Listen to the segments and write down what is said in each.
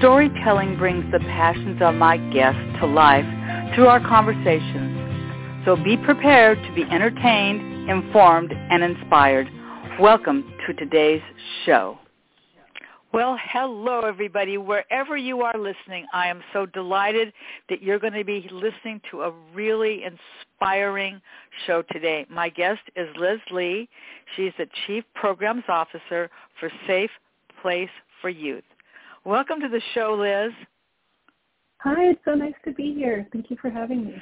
Storytelling brings the passions of my guests to life through our conversations. So be prepared to be entertained, informed, and inspired. Welcome to today's show. Well, hello everybody. Wherever you are listening, I am so delighted that you're going to be listening to a really inspiring show today. My guest is Liz Lee. She's the Chief Programs Officer for Safe Place for Youth. Welcome to the show, Liz. Hi, it's so nice to be here. Thank you for having me.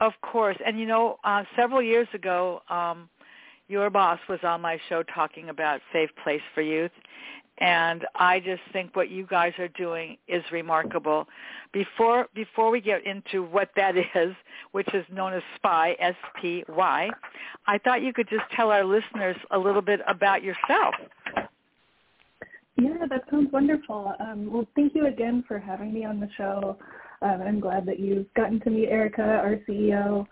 Of course. And you know, uh, several years ago, um, your boss was on my show talking about Safe Place for Youth. And I just think what you guys are doing is remarkable. Before before we get into what that is, which is known as SPY, S-P-Y, I thought you could just tell our listeners a little bit about yourself. Yeah, that sounds wonderful. Um, well, thank you again for having me on the show. Um, I'm glad that you've gotten to meet Erica, our CEO.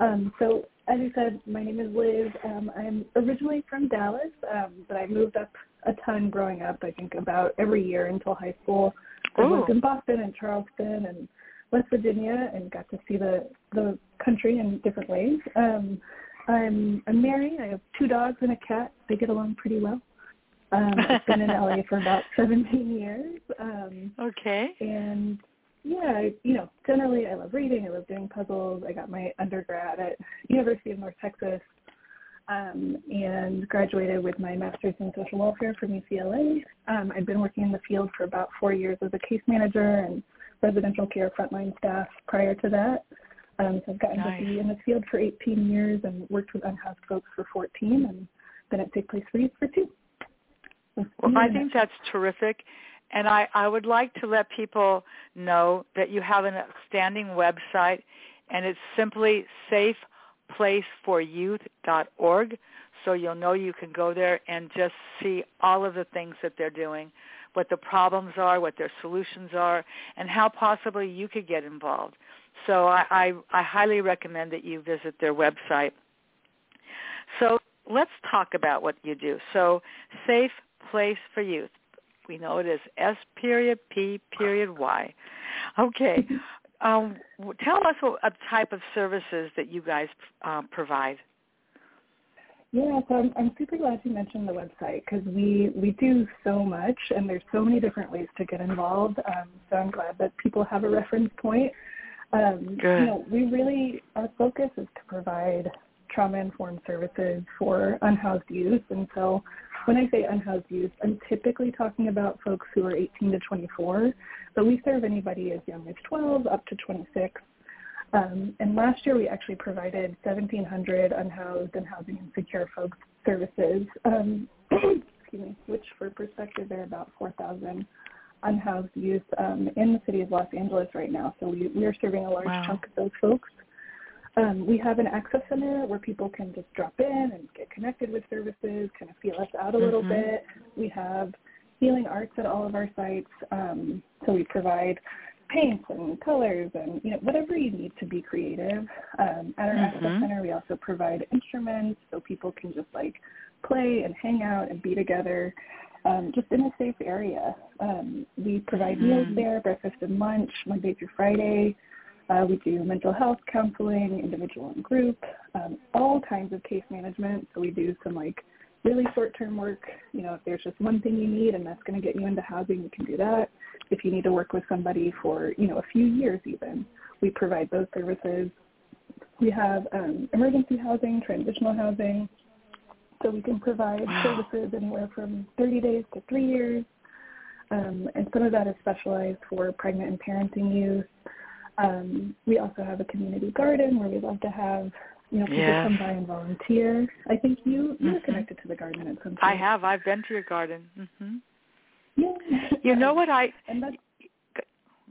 Um, so, as you said, my name is Liz. Um, I'm originally from Dallas, um, but I moved up a ton growing up. I think about every year until high school. I lived in Boston and Charleston and West Virginia, and got to see the the country in different ways. Um, I'm I'm married. I have two dogs and a cat. They get along pretty well. Um, I've been in LA for about 17 years. Um, okay. And yeah, I, you know, generally I love reading. I love doing puzzles. I got my undergrad at University of North Texas um, and graduated with my master's in social welfare from UCLA. Um, I've been working in the field for about four years as a case manager and residential care frontline staff prior to that. Um, so I've gotten nice. to be in the field for 18 years and worked with unhoused folks for 14 and been at Safe Place for Youth for two. Well, I think that's terrific. And I, I would like to let people know that you have an outstanding website, and it's simply safeplaceforyouth.org. So you'll know you can go there and just see all of the things that they're doing, what the problems are, what their solutions are, and how possibly you could get involved. So I, I, I highly recommend that you visit their website. So let's talk about what you do. So Safe place for youth. We know it is S period P period Y. Okay. Um, tell us what a type of services that you guys um, provide. Yeah, so I'm, I'm super glad you mentioned the website because we, we do so much and there's so many different ways to get involved. Um, so I'm glad that people have a reference point. Um, Good. You know, we really, our focus is to provide trauma-informed services for unhoused youth. And so when I say unhoused youth, I'm typically talking about folks who are 18 to 24, but we serve anybody as young as 12 up to 26. Um, and last year we actually provided 1,700 unhoused and housing insecure folks services, um, excuse me, which for perspective they're about 4,000 unhoused youth um, in the city of Los Angeles right now. So we, we are serving a large wow. chunk of those folks. Um, we have an access center where people can just drop in and get connected with services, kind of feel us out a little mm-hmm. bit. We have healing arts at all of our sites, um, so we provide paints and colors and you know whatever you need to be creative. Um, at our mm-hmm. access center, we also provide instruments so people can just like play and hang out and be together. Um, just in a safe area. Um, we provide mm-hmm. meals there, breakfast and lunch, Monday through Friday. Uh, we do mental health counseling, individual and group, um, all kinds of case management. So we do some like really short-term work. You know, if there's just one thing you need and that's going to get you into housing, you can do that. If you need to work with somebody for, you know, a few years even, we provide those services. We have um, emergency housing, transitional housing. So we can provide wow. services anywhere from 30 days to three years. Um, and some of that is specialized for pregnant and parenting youth. Um, we also have a community garden where we love to have you know people yes. come by and volunteer. I think you you're mm-hmm. connected to the garden at some point. I have. I've been to your garden. hmm Yeah. You know what I? and that's,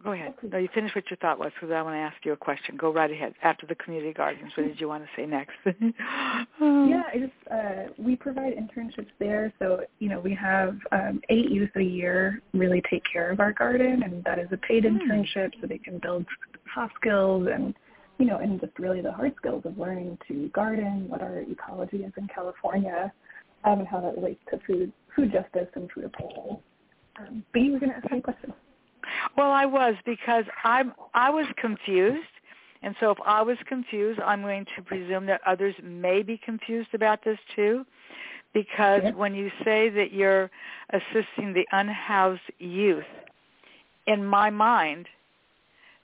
go ahead. No, you finish what your thought was because I want to ask you a question. Go right ahead. After the community gardens, what did you want to say next? um, yeah, I just uh, we provide internships there, so you know we have um, eight youth a year really take care of our garden, and that is a paid mm. internship, so they can build soft skills and you know and just really the hard skills of learning to garden, what our ecology is in California, um, and how that relates to food food justice and food approvals. Um, but you were going to ask me a question. Well, I was because I'm I was confused, and so if I was confused, I'm going to presume that others may be confused about this too, because when you say that you're assisting the unhoused youth, in my mind,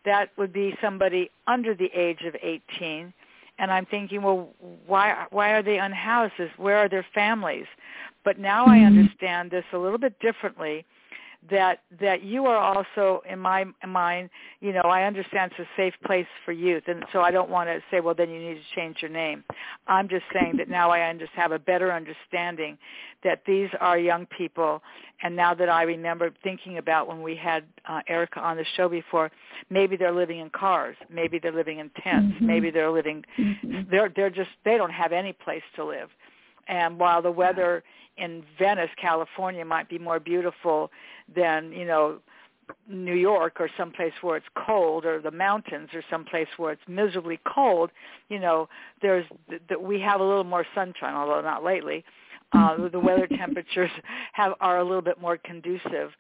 that would be somebody under the age of 18 and I'm thinking, well, why why are they unhoused? Where are their families? But now I mm-hmm. understand this a little bit differently that that you are also in my mind you know i understand it's a safe place for youth and so i don't want to say well then you need to change your name i'm just saying that now i just have a better understanding that these are young people and now that i remember thinking about when we had uh, erica on the show before maybe they're living in cars maybe they're living in tents mm-hmm. maybe they're living mm-hmm. they're they're just they don't have any place to live and while the weather in Venice, California might be more beautiful than, you know, New York or someplace where it's cold or the mountains or someplace where it's miserably cold, you know, there's that we have a little more sunshine, although not lately. Uh, the weather temperatures have are a little bit more conducive.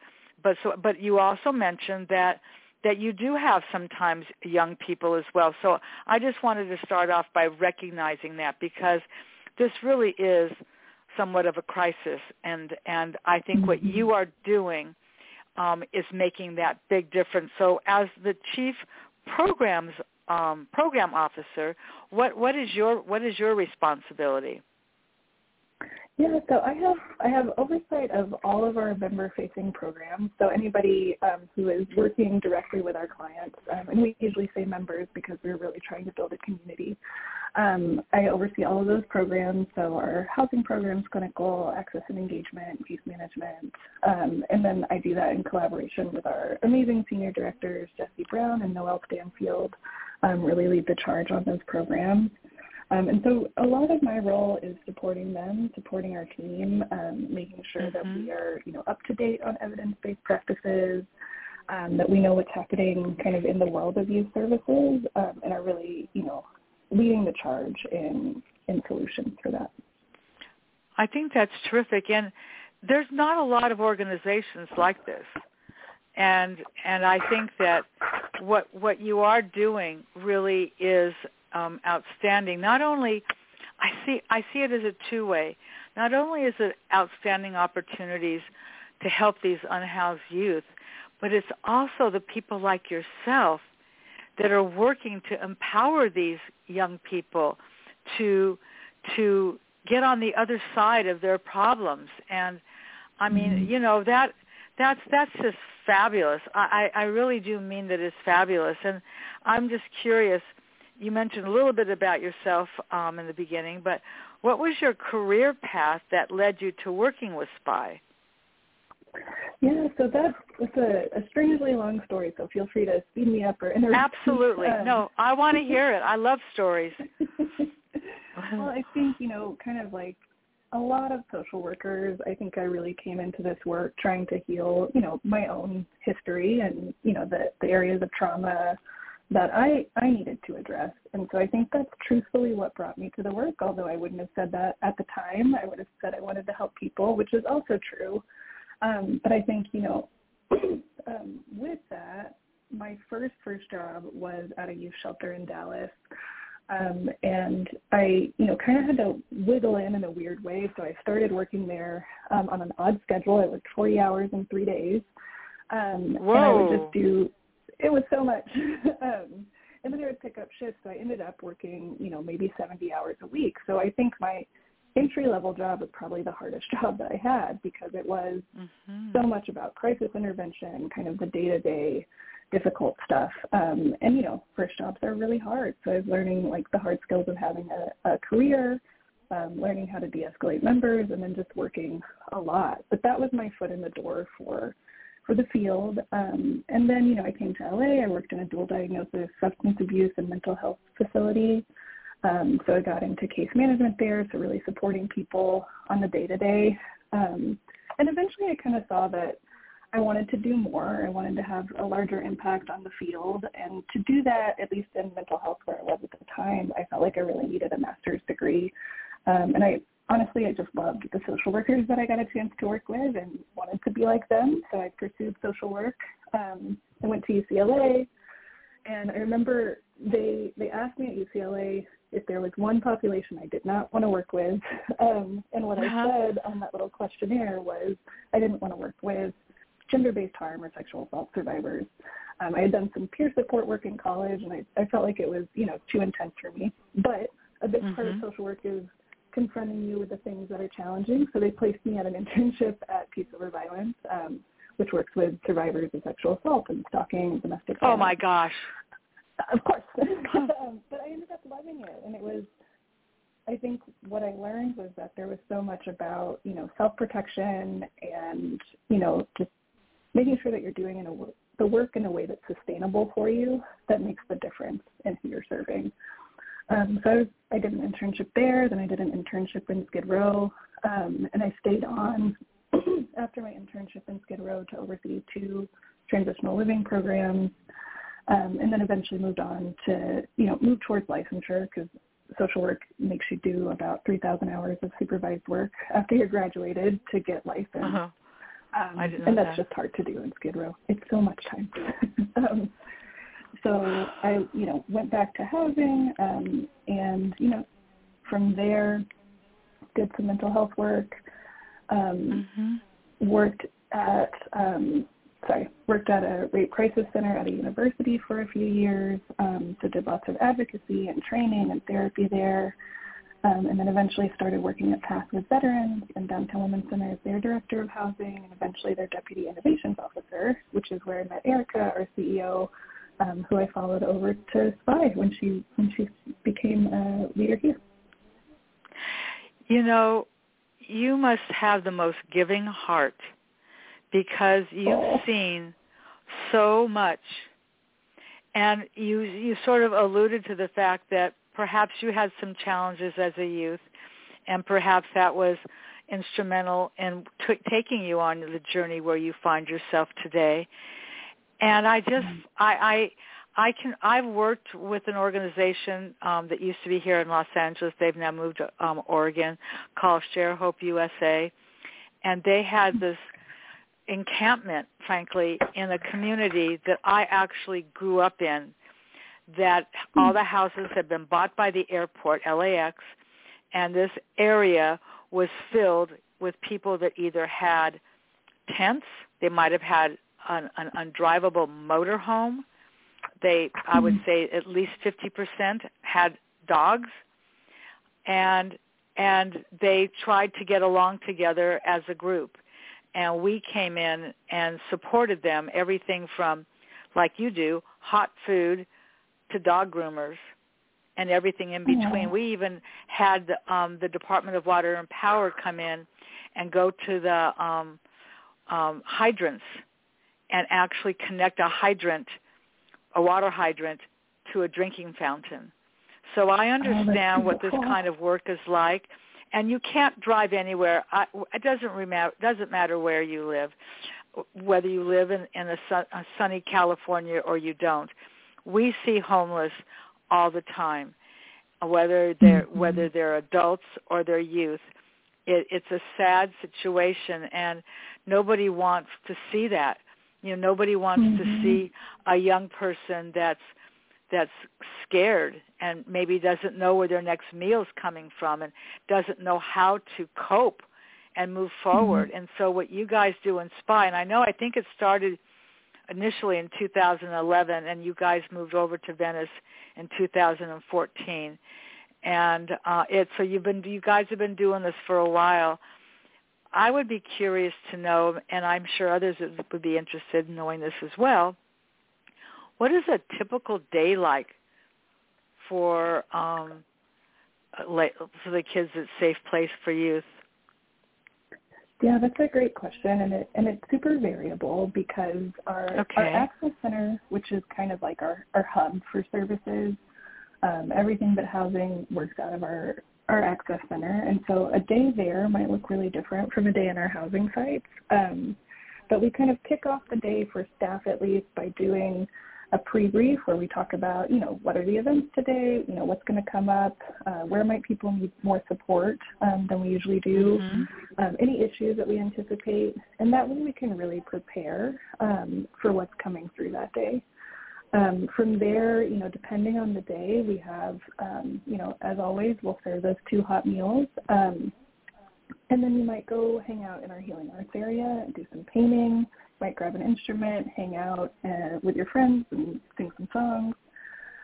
But so but you also mentioned that that you do have sometimes young people as well. So I just wanted to start off by recognizing that because this really is somewhat of a crisis and and I think mm-hmm. what you are doing um, is making that big difference. So as the chief programs um, program officer, what what is your what is your responsibility? Yeah, so I have I have oversight of all of our member-facing programs. So anybody um, who is working directly with our clients, um, and we usually say members because we're really trying to build a community. Um, I oversee all of those programs, so our housing programs, clinical, access and engagement, youth management, um, and then I do that in collaboration with our amazing senior directors, Jesse Brown and Noel Stanfield, um, really lead the charge on those programs. Um, and so a lot of my role is supporting them, supporting our team, um, making sure mm-hmm. that we mm-hmm. are, you know, up to date on evidence-based practices, um, that we know what's happening kind of in the world of youth services, um, and are really, you know, leading the charge in in solutions for that. I think that's terrific, and there's not a lot of organizations like this, and and I think that what what you are doing really is um, outstanding. Not only I see I see it as a two way. Not only is it outstanding opportunities to help these unhoused youth, but it's also the people like yourself that are working to empower these young people to to get on the other side of their problems and i mean mm-hmm. you know that that's that's just fabulous i i really do mean that it's fabulous and i'm just curious you mentioned a little bit about yourself um, in the beginning, but what was your career path that led you to working with SPY? Yeah, so that's it's a, a strangely long story. So feel free to speed me up or interrupt. Absolutely, um, no, I want to hear it. I love stories. well, I think you know, kind of like a lot of social workers, I think I really came into this work trying to heal, you know, my own history and you know the the areas of trauma that I, I needed to address. And so I think that's truthfully what brought me to the work, although I wouldn't have said that at the time. I would have said I wanted to help people, which is also true. Um, but I think, you know, um, with that, my first first job was at a youth shelter in Dallas. Um, and I, you know, kind of had to wiggle in in a weird way. So I started working there um, on an odd schedule. I worked 40 hours in three days. Um, Whoa. and I would just do it was so much. um, and then I would pick up shifts. So I ended up working, you know, maybe 70 hours a week. So I think my entry level job was probably the hardest job that I had because it was mm-hmm. so much about crisis intervention, kind of the day to day difficult stuff. Um, and you know, first jobs are really hard. So I was learning like the hard skills of having a, a career, um, learning how to de-escalate members, and then just working a lot. But that was my foot in the door for for the field. Um, and then, you know, I came to LA. I worked in a dual diagnosis substance abuse and mental health facility. Um, so I got into case management there, so really supporting people on the day to day. And eventually I kind of saw that I wanted to do more. I wanted to have a larger impact on the field. And to do that, at least in mental health where I was at the time, I felt like I really needed a master's degree. Um, and I honestly, I just loved the social workers that I got a chance to work with and wanted to be like them. So I pursued social work. Um, I went to UCLA, and I remember they they asked me at UCLA if there was one population I did not want to work with, um, and what uh-huh. I said on that little questionnaire was I didn't want to work with gender-based harm or sexual assault survivors. Um, I had done some peer support work in college, and I, I felt like it was you know too intense for me. But a big mm-hmm. part of mm-hmm. social work is confronting you with the things that are challenging. So they placed me at an internship at Peace Over Violence, um, which works with survivors of sexual assault and stalking and domestic violence. Oh my gosh. Of course. um, but I ended up loving it. And it was, I think what I learned was that there was so much about, you know, self-protection and, you know, just making sure that you're doing in a, the work in a way that's sustainable for you that makes the difference in who you're serving. Um, so I, was, I did an internship there, then I did an internship in Skid Row, um, and I stayed on after my internship in Skid Row to oversee two transitional living programs, um, and then eventually moved on to, you know, move towards licensure because social work makes you do about 3,000 hours of supervised work after you're graduated to get licensed. Uh-huh. Um, and that's that. just hard to do in Skid Row. It's so much time. um, so I, you know, went back to housing, um, and you know, from there, did some mental health work. Um, mm-hmm. Worked at, um, sorry, worked at a rape crisis center at a university for a few years. Um, so did lots of advocacy and training and therapy there. Um, and then eventually started working at Path with Veterans and Downtown Women's Center as their director of housing and eventually their deputy innovations officer, which is where I met Erica, our CEO, um, who I followed over to Spy when she when she became a leader here. You know, you must have the most giving heart because you've oh. seen so much, and you you sort of alluded to the fact that perhaps you had some challenges as a youth, and perhaps that was instrumental in t- taking you on the journey where you find yourself today and I just I I I can I've worked with an organization um, that used to be here in Los Angeles. They've now moved to um, Oregon, called Share Hope USA, and they had this encampment, frankly, in a community that I actually grew up in. That all the houses had been bought by the airport, LAX, and this area was filled with people that either had tents, they might have had an, an undrivable motorhome. They, I would hmm. say, at least 50% had dogs, and and they tried to get along together as a group. And we came in and supported them, everything from, like you do, hot food to dog groomers and everything in between. We even had the, um, the Department of Water and Power come in and go to the um, um, hydrants and actually connect a hydrant, a water hydrant, to a drinking fountain. So I oh, understand oh, what this kind of work is like. And you can't drive anywhere. I, it doesn't remember, doesn't matter where you live, whether you live in, in a, sun, a sunny California or you don't. We see homeless all the time, whether they're mm-hmm. whether they're adults or they're youth. It, it's a sad situation, and nobody wants to see that. You know, nobody wants mm-hmm. to see a young person that's that's scared and maybe doesn't know where their next meal is coming from and doesn't know how to cope and move forward. Mm-hmm. And so what you guys do in Spy, and I know I think it started initially in 2011 and you guys moved over to Venice in 2014. And uh, it so you've been you guys have been doing this for a while. I would be curious to know, and I'm sure others would be interested in knowing this as well. What is a typical day like for um, for the kids at Safe Place for Youth? Yeah, that's a great question, and it and it's super variable because our okay. our access center, which is kind of like our our hub for services, um, everything but housing works out of our our access center, and so a day there might look really different from a day in our housing sites. Um, but we kind of kick off the day for staff at least by doing a pre-brief where we talk about, you know, what are the events today, you know, what's going to come up, uh, where might people need more support um, than we usually do, mm-hmm. um, any issues that we anticipate, and that way we can really prepare um, for what's coming through that day. Um, from there, you know, depending on the day, we have, um, you know, as always, we'll serve those two hot meals. Um, and then you might go hang out in our healing arts area and do some painting, might grab an instrument, hang out uh, with your friends and sing some songs.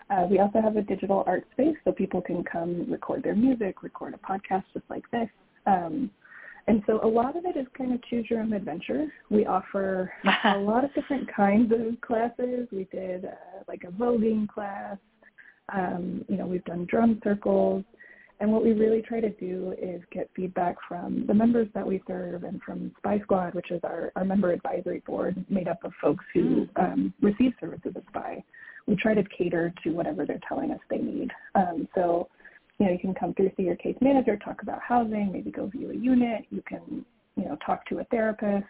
Uh, we also have a digital art space so people can come record their music, record a podcast just like this. Um, and so a lot of it is kind of choose your own adventure. We offer a lot of different kinds of classes. We did uh, like a voguing class. Um, you know, we've done drum circles. And what we really try to do is get feedback from the members that we serve and from Spy Squad, which is our, our member advisory board made up of folks who um, receive services at Spy. We try to cater to whatever they're telling us they need. Um, so, you know, you can come through, see your case manager, talk about housing, maybe go view a unit. You can, you know, talk to a therapist.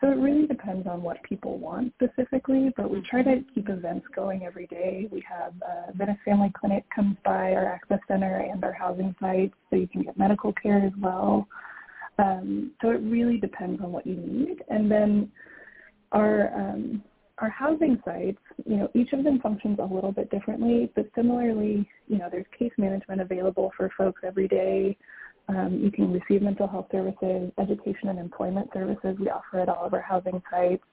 So it really depends on what people want specifically, but we try to keep events going every day. We have uh, Venice Family Clinic comes by our access center and our housing sites, so you can get medical care as well. Um, so it really depends on what you need. And then our um, our housing sites, you know, each of them functions a little bit differently, but similarly, you know, there's case management available for folks every day. Um, you can receive mental health services, education and employment services. We offer at all of our housing sites.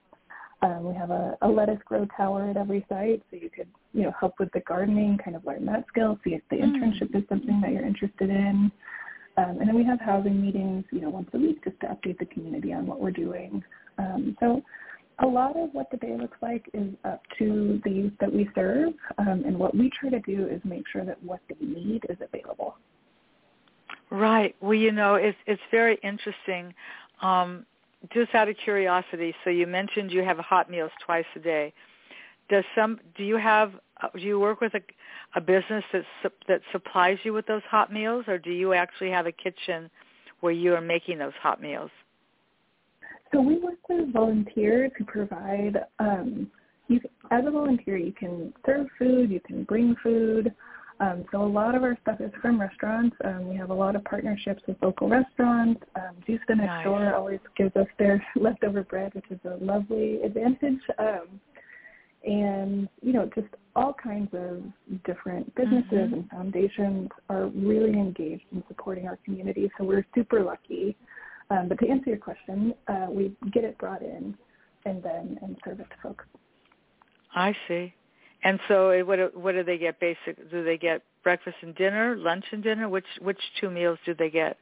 Um, we have a, a lettuce grow tower at every site, so you could, you know, help with the gardening, kind of learn that skill, see if the Mm. internship is something that you're interested in. Um, and then we have housing meetings, you know, once a week just to update the community on what we're doing. Um, so a lot of what the day looks like is up to the youth that we serve, um, and what we try to do is make sure that what they need is available. Right. Well, you know, it's it's very interesting. Um, just out of curiosity, so you mentioned you have hot meals twice a day. Does some do you have uh, do you work with a a business that su- that supplies you with those hot meals, or do you actually have a kitchen where you are making those hot meals? So we work with volunteers who provide. Um, you, as a volunteer, you can serve food, you can bring food. Um, so a lot of our stuff is from restaurants. Um, we have a lot of partnerships with local restaurants. Um, Juice the Next. Door always gives us their leftover bread, which is a lovely advantage. Um, and you know, just all kinds of different businesses Mhm. and foundations are really engaged in supporting our community. So we're super lucky. Um, but to answer your question, uh, we get it brought in and then and serve it to folks. I see. And so, what do- what do they get? Basic? Do they get breakfast and dinner, lunch and dinner? Which which two meals do they get?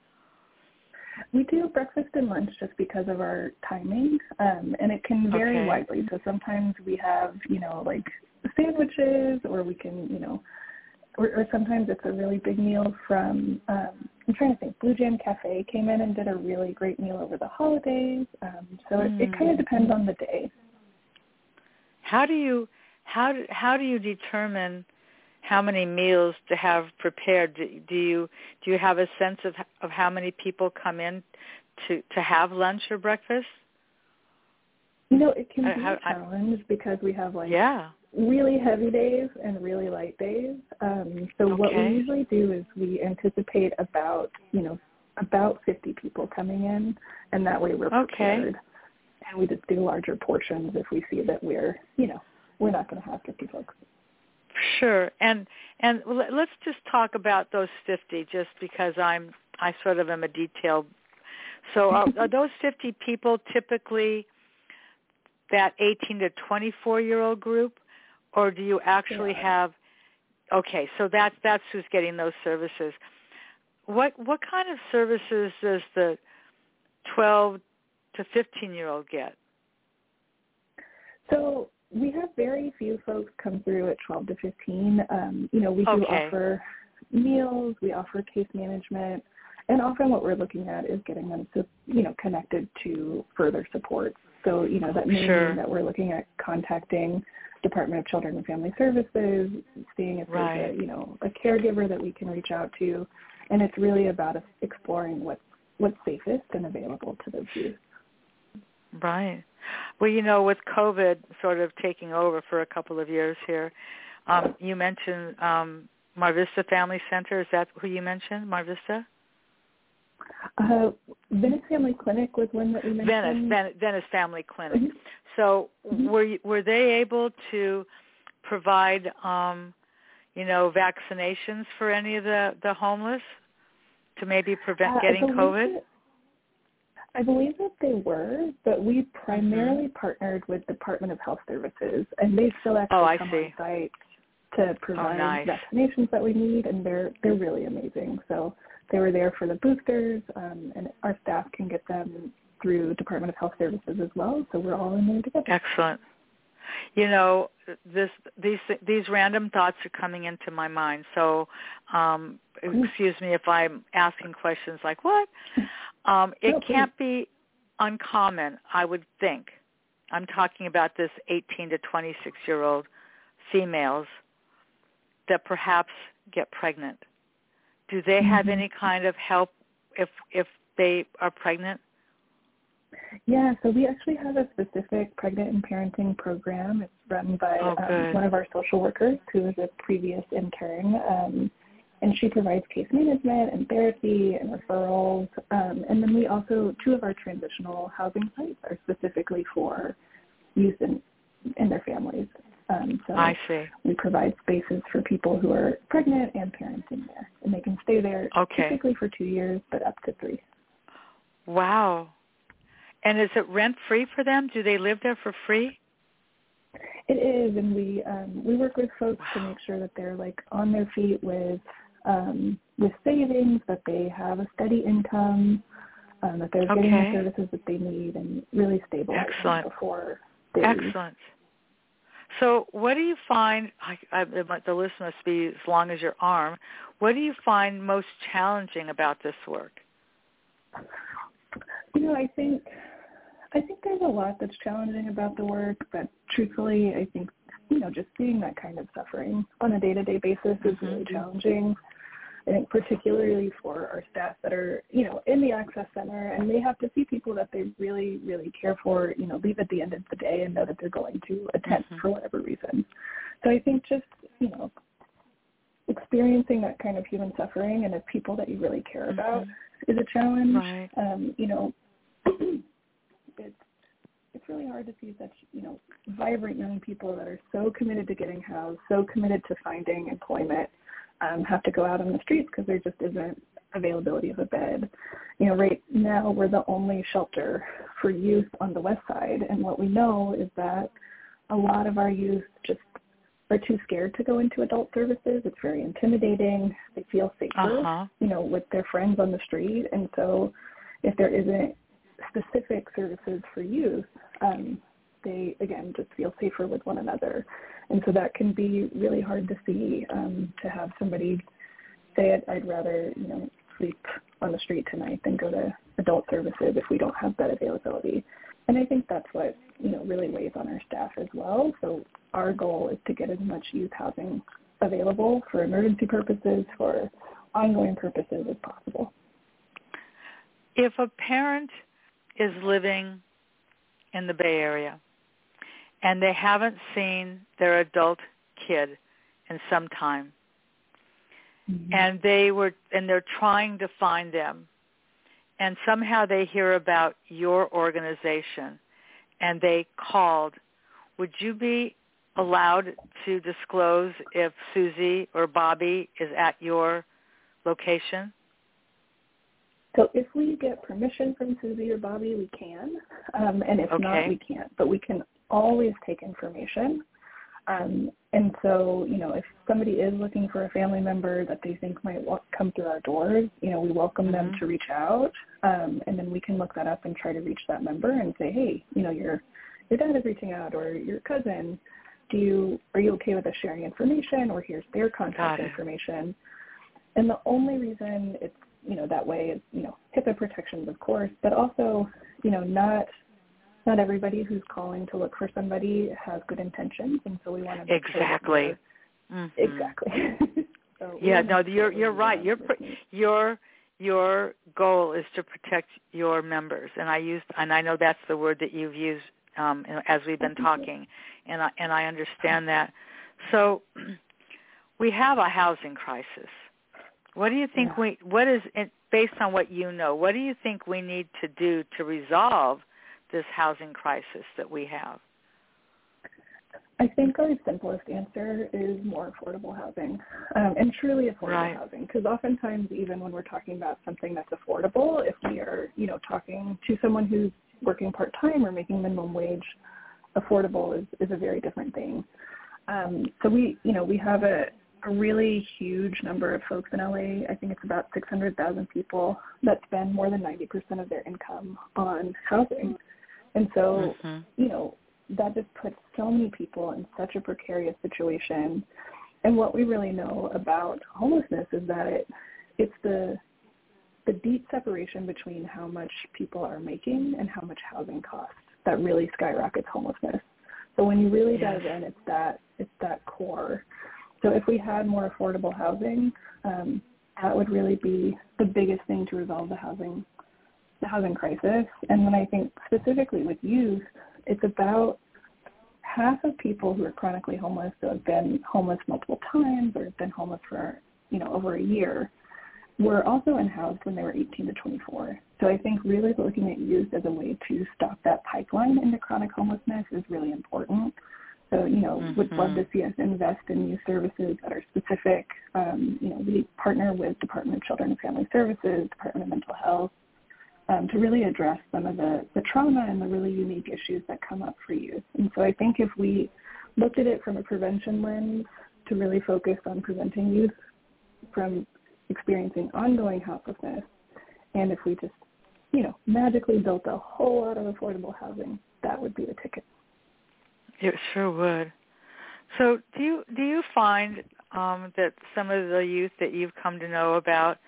We do breakfast and lunch just because of our timing, um, and it can vary Okay. widely. So sometimes we have, you know, like sandwiches, or we can, you know, or, or sometimes it's a really big meal from. Um, I'm trying to think. Blu Jam Cafe came in and did a really great meal over the holidays. Um, so it, it kind of Mm. depends on the day. How do you how do, how do you determine how many meals to have prepared? Do, do you do you have a sense of of how many people come in to to have lunch or breakfast? You know, it can be I- a challenge because we have like Yeah. Really heavy days and really light days. Um, so what we usually do is we anticipate about, you know, about 50 people coming in, and that way we're prepared. Okay. And we just do larger portions if we see that we're, you know, we're not going to have 50 folks. Sure. And and let's just talk about those 50 just because I'm I sort of am a detail. So are, are those 50 people typically that 18 to 24 year old group or do you actually Yeah. have Okay, so that's that's who's getting those services. What what kind of services does the 12 to 15 year old get? So we have very few folks come through at 12 to 15. Um, you know, we do Okay. offer meals, we offer case management, and often what we're looking at is getting them to, you know, connected to further supports. So, you know, that may Sure. mean that we're looking at contacting Department of Children and Family Services, seeing if Right. there's a, you know, a caregiver that we can reach out to. And it's really about exploring what's, what's safest and available to those youth. Right. Well, you know, with COVID sort of taking over for a couple of years here, um, you mentioned um, Mar Vista Family Center. Is that who you mentioned, Mar Vista? Uh, Venice Family Clinic was one that we mentioned. Venice, Venice Family Clinic. Mhm. So, Mhm. were you, were they able to provide, um, you know, vaccinations for any of the the homeless to maybe prevent Uh, getting believe COVID? that- I believe that they were, but we primarily Mm-hmm. partnered with Department of Health Services, and they still actually Oh, come see. on site to provide nice. vaccinations that we need, and they're they're really amazing. So they were there for the boosters, um, and our staff can get them through Department of Health Services as well. So we're all in there together. Excellent. You know, this these these random thoughts are coming into my mind. So, um, excuse me if I'm asking questions like what. Um, it No, can't be uncommon, I would think. I'm talking about this 18 to 26 year old females that perhaps get pregnant. Do they have Mhm. any kind of help if if they are pregnant? Yeah, so we actually have a specific pregnant and parenting program. It's run by Oh, um, one of our social workers who is a previous intern. Um, and she provides case management and therapy and referrals. Um, and then we also, two of our transitional housing sites are specifically for youth and, and their families. Um, so I see. we provide spaces for people who are pregnant and parenting there. And they can stay there Okay. typically for two years, but up to three. Wow. And is it rent free for them? Do they live there for free? It is, and we um, we work with folks to make sure that they're like on their feet with um, with savings, that they have a steady income, um, that they're getting the services that they need, and really stable Excellent. before they. Excellent. So, what do you find? I, I, the list must be as long as your arm. What do you find most challenging about this work? You know, I think I think there's a lot that's challenging about the work, but truthfully, I think you know just seeing that kind of suffering on a day-to-day basis is really Mhm. challenging. I think particularly for our staff that are you know in the access center and they have to see people that they really really care for you know leave at the end of the day and know that they're going to attend Mhm. for whatever reason. So I think just you know experiencing that kind of human suffering and of people that you really care about Mhm. is a challenge. Right. Um, you know, it's it's really hard to see such you know vibrant young people that are so committed to getting housed, so committed to finding employment, um, have to go out on the streets because there just isn't availability of a bed. You know, right now we're the only shelter for youth on the west side, and what we know is that a lot of our youth just are too scared to go into adult services. It's very intimidating. They feel safer Uh huh. you know, with their friends on the street. And so if there isn't specific services for youth, um, they, again, just feel safer with one another. And so that can be really hard to see, um, to have somebody say, I'd, I'd rather, you know, sleep on the street tonight than go to adult services if we don't have that availability. And I think that's what, you know, really weighs on our staff as well. So our goal is to get as much youth housing available for emergency purposes, for ongoing purposes as possible. If a parent is living in the Bay Area and they haven't seen their adult kid in some time, and they were and they're trying to find them and somehow they hear about your organization and they called would you be allowed to disclose if Susie or Bobby is at your location So if we get permission from Susie or Bobby, we can. Um, and if Okay. not, we can't. But we can always take information. Um, and so, you know, if somebody is looking for a family member that they think might wa- come through our doors, you know, we welcome them Mhm. to reach out. Um, and then we can look that up and try to reach that member and say, hey, you know, your your dad is reaching out or your cousin. Do you are you okay with us sharing information or here's their contact information? And the only reason it's you know, that way is you know, HIPAA protections, of course, but also, you know, not not everybody who's calling to look for somebody has good intentions, and so we want to exactly, sure mm-hmm. exactly. so yeah, no, you're you're right. Your your your goal is to protect your members, and I used and I know that's the word that you've used um, as we've been talking, and I and I understand that. So we have a housing crisis. What do you think yeah. we? What is based on what you know? What do you think we need to do to resolve this housing crisis that we have? I think our simplest answer is more affordable housing, um, and truly affordable right. housing. Because oftentimes, even when we're talking about something that's affordable, if we are, you know, talking to someone who's working part time or making minimum wage, affordable is, is a very different thing. Um, so we, you know, we have a, a really huge number of folks in LA. I think it's about 600,000 people that spend more than 90% of their income on housing. And so, mm-hmm. you know, that just puts so many people in such a precarious situation. And what we really know about homelessness is that it it's the the deep separation between how much people are making and how much housing costs that really skyrockets homelessness. So when you really dive in, it's that it's that core. So if we had more affordable housing, um, that would really be the biggest thing to resolve the housing the housing crisis. And then I think specifically with youth, it's about half of people who are chronically homeless who have been homeless multiple times or have been homeless for, you know, over a year were also unhoused when they were 18 to 24. So I think really looking at youth as a way to stop that pipeline into chronic homelessness is really important. So, you know, mm-hmm. would love to see us invest in youth services that are specific. Um, you know, we partner with Department of Children and Family Services, Department of Mental Health, um, to really address some of the, the trauma and the really unique issues that come up for youth. And so I think if we looked at it from a prevention lens to really focus on preventing youth from experiencing ongoing houselessness, and if we just, you know, magically built a whole lot of affordable housing, that would be the ticket. It sure would. So do you do you find um, that some of the youth that you've come to know about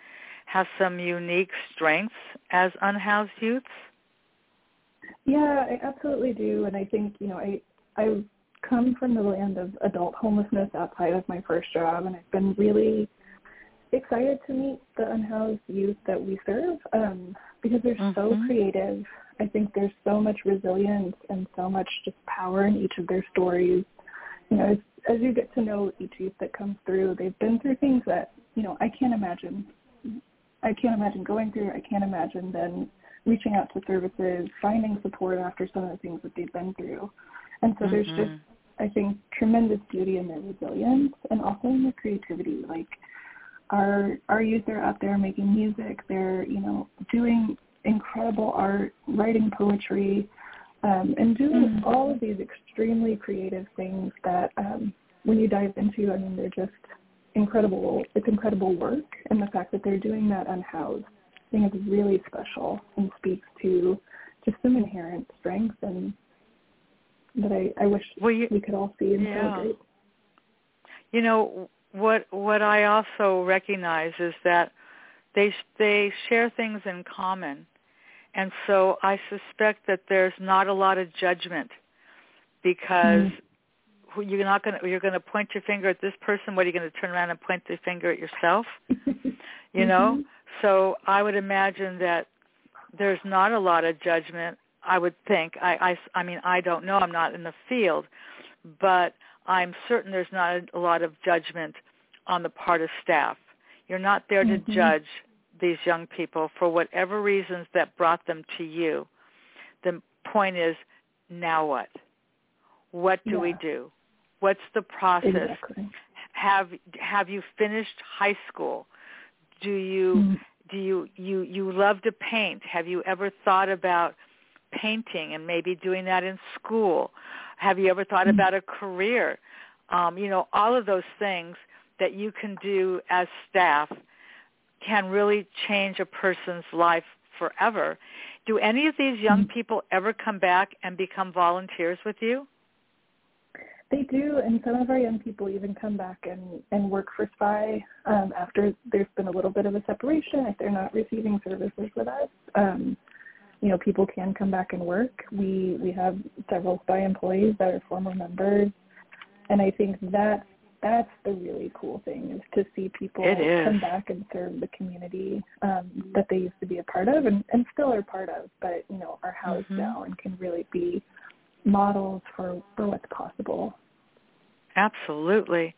have some unique strengths as unhoused youths? Yeah, I absolutely do, and I think you know I I've come from the land of adult homelessness outside of my first job, and I've been really excited to meet the unhoused youth that we serve um, because they're mm-hmm. so creative. I think there's so much resilience and so much just power in each of their stories. You know, as, as you get to know each youth that comes through, they've been through things that you know I can't imagine I can't imagine going through. I can't imagine then reaching out to services, finding support after some of the things that they've been through. And so mm-hmm. there's just, I think, tremendous beauty in their resilience and also in their creativity. Like our our youth are out there making music. They're you know doing incredible art, writing poetry, um, and doing mm-hmm. all of these extremely creative things that um, when you dive into, I mean, they're just incredible. It's incredible work, and the fact that they're doing that unhoused, I think is really special and speaks to just some inherent strength and that I, I wish well, you, we could all see and yeah. celebrate. You know what? What I also recognize is that they they share things in common, and so I suspect that there's not a lot of judgment because. Mm-hmm. You're not going to you're going to point your finger at this person what are you going to turn around and point the finger at yourself? You know? Mm-hmm. so i would imagine that there's not a lot of judgment i would think. I i i mean i don't know. I'm not in the field. But i'm certain there's not a lot of judgment on the part of staff. You're not there to mm-hmm. judge these young people for whatever reasons that brought them to you. The point is now what? What do yeah. we do What's the process? Exactly. Have have you finished high school? Do you mm-hmm. do you you you love to paint? Have you ever thought about painting and maybe doing that in school? Have you ever thought mm-hmm. about a career? Um, you know, all of those things that you can do as staff can really change a person's life forever. Do any of these young mm-hmm. people ever come back and become volunteers with you? They do, and some of our young people even come back and, and work for SPY um, after there's been a little bit of a separation. If they're not receiving services with us, um, you know, people can come back and work. We we have several SPY employees that are former members, and I think that that's the really cool thing is to see people come back and serve the community um, that they used to be a part of and, and still are part of, but you know, are housed mm-hmm. now and can really be models for, for what's possible. Absolutely.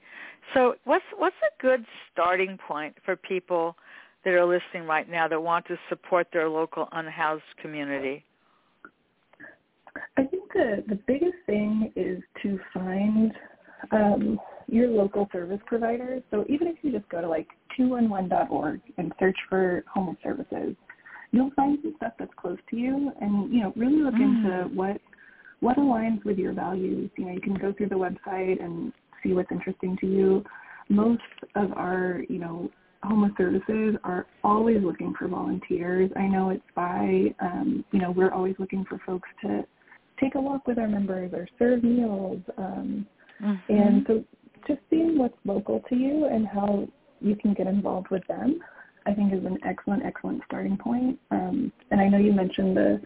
So what's what's a good starting point for people that are listening right now that want to support their local unhoused community? I think the, the biggest thing is to find um, your local service providers. So even if you just go to like 211.org and search for homeless services, you'll find some stuff that's close to you and, you know, really look mm. into what what aligns with your values. You know, you can go through the website and see what's interesting to you. Most of our, you know, homeless services are always looking for volunteers. I know it's by, um, you know, we're always looking for folks to take a walk with our members or serve meals. Um, mm-hmm. And so just seeing what's local to you and how you can get involved with them, I think is an excellent, excellent starting point. Um, and I know you mentioned the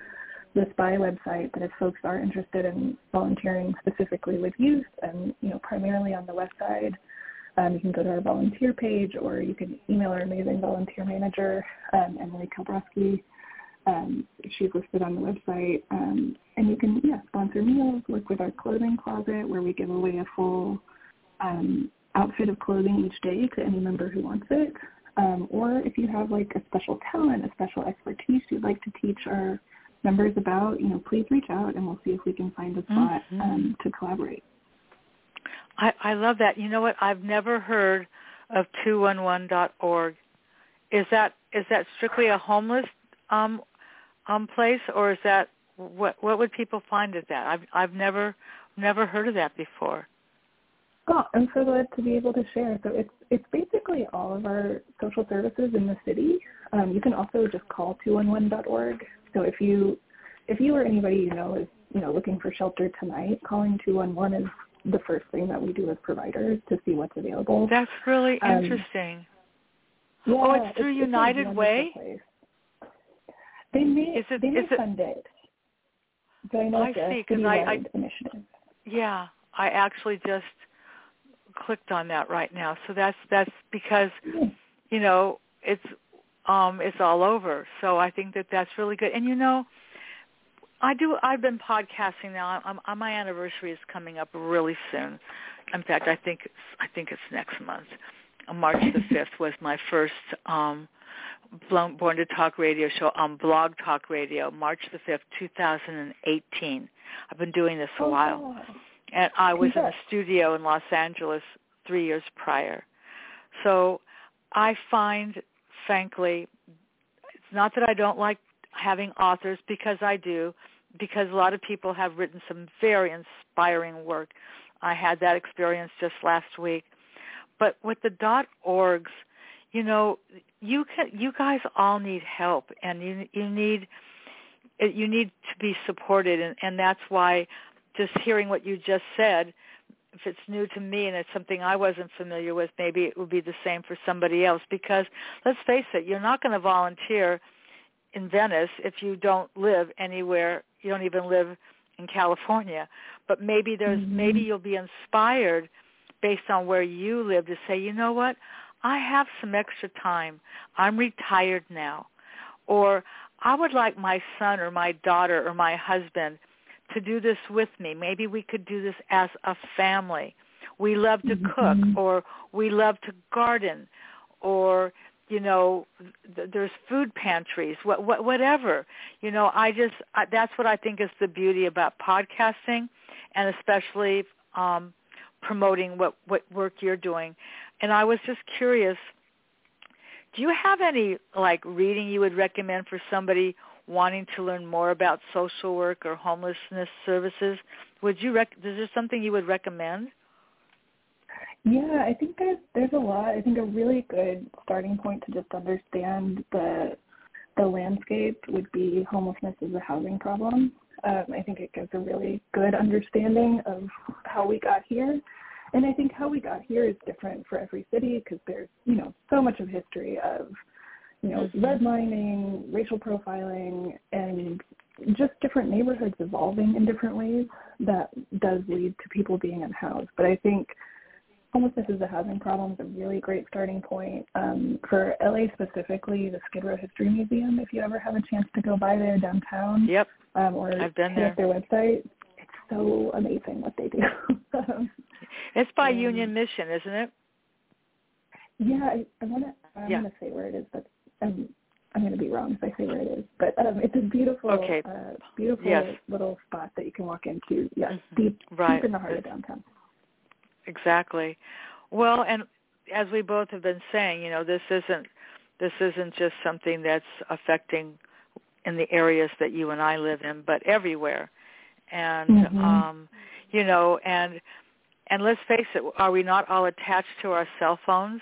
the SPY website, but if folks are interested in volunteering specifically with youth and, you know, primarily on the west side, um, you can go to our volunteer page or you can email our amazing volunteer manager, um, Emily Kalbrowski. Um, she's listed on the website. Um, and you can, yeah, sponsor meals, work with our clothing closet where we give away a full um, outfit of clothing each day to any member who wants it. Um, or if you have like a special talent, a special expertise you'd like to teach our members about, you know, please reach out and we'll see if we can find a spot mm-hmm. um, to collaborate. I, I love that. You know what? I've never heard of 211.org. Is that is that strictly a homeless um, um, place, or is that what what would people find at that? I've I've never never heard of that before. Oh, I'm so glad to be able to share. So it's it's basically all of our social services in the city. Um, you can also just call 211.org so if you if you or anybody you know is you know looking for shelter tonight, calling two one one is the first thing that we do as providers to see what's available. That's really um, interesting. Yeah, oh, it's through it's, United it's Way. Place. They may is it, they may is it, fund it. So I know I see, because I, I initiative. Yeah, I actually just clicked on that right now. So that's that's because you know it's um, it's all over. So I think that that's really good. And you know, I do. I've been podcasting now. I'm, I'm, my anniversary is coming up really soon. In fact, I think it's, I think it's next month. March the fifth was my first um, Born to Talk radio show on Blog Talk Radio. March the fifth, 2018. I've been doing this a oh, while, and I was in a studio in Los Angeles three years prior. So I find frankly, it's not that I don't like having authors because I do, because a lot of people have written some very inspiring work. I had that experience just last week. But with the dot orgs, you know, you can you guys all need help and you you need you need to be supported and, and that's why just hearing what you just said if it's new to me and it's something I wasn't familiar with, maybe it would be the same for somebody else. Because let's face it, you're not going to volunteer in Venice if you don't live anywhere. You don't even live in California. But maybe there's mm-hmm. maybe you'll be inspired based on where you live to say, you know what, I have some extra time. I'm retired now, or I would like my son or my daughter or my husband to do this with me. Maybe we could do this as a family. We love to cook mm-hmm. or we love to garden or you know th- there's food pantries what, what whatever you know i just I, that's what i think is the beauty about podcasting and especially um promoting what what work you're doing and i was just curious do you have any like reading you would recommend for somebody wanting to learn more about social work or homelessness services, would you rec- is there something you would recommend? Yeah, I think there's there's a lot. I think a really good starting point to just understand the the landscape would be homelessness is a housing problem. Um, I think it gives a really good understanding of how we got here. And I think how we got here is different for every city because there's, you know, so much of history of, you know, mm-hmm. redlining, racial profiling, and just different neighborhoods evolving in different ways that does lead to people being unhoused. But I think homelessness is a housing problem is a really great starting point. Um, for LA specifically, the Skid Row History Museum, if you ever have a chance to go by there downtown, yep, um, or I've been there. their website, it's so amazing what they do. it's by Union Mission, isn't it? Yeah, I, I want to. I'm yeah. going to say where it is, but um, I'm going to be wrong if I say where it is. But um, it's a beautiful, okay. uh, beautiful yes. little spot that you can walk into. Yes, mm-hmm. deep, right. deep in the heart of downtown. Exactly. Well, and as we both have been saying, you know, this isn't this isn't just something that's affecting in the areas that you and I live in, but everywhere. And mm-hmm. um, you know, and and let's face it, are we not all attached to our cell phones?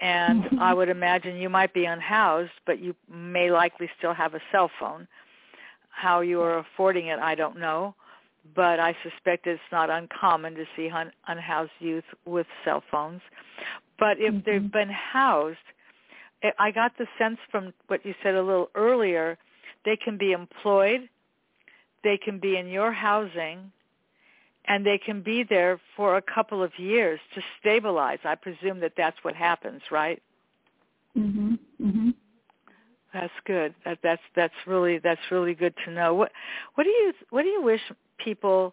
And. I would imagine you might be unhoused, but you may likely still have a cell phone. How you are affording it, I don't know but I suspect it's not uncommon to see un- unhoused youth with cell phones. But if mm-hmm. they've been housed, I got the sense from what you said a little earlier, they can be employed, they can be in your housing, and they can be there for a couple of years to stabilize. I presume that that's what happens, right? Mhm. Mhm. That's good. That that's that's really that's really good to know. What what do you what do you wish people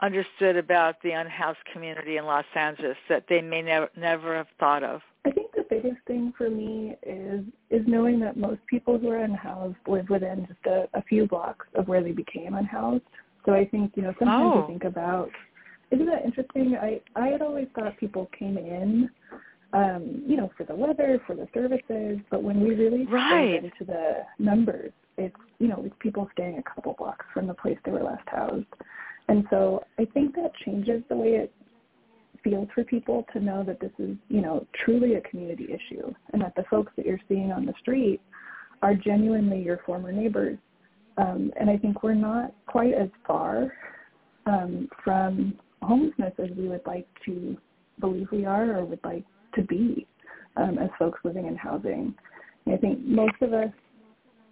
understood about the unhoused community in Los Angeles that they may never never have thought of? I think the biggest thing for me is is knowing that most people who are unhoused live within just a, a few blocks of where they became unhoused. So I think you know sometimes oh. I think about isn't that interesting? I I had always thought people came in, um, you know, for the weather, for the services, but when we really right. into the numbers, it's you know it's people staying a couple blocks from the place they were last housed, and so I think that changes the way it feels for people to know that this is you know truly a community issue, and that the folks that you're seeing on the street are genuinely your former neighbors, um, and I think we're not quite as far um, from homelessness as we would like to believe we are or would like to be um, as folks living in housing. And I think most of us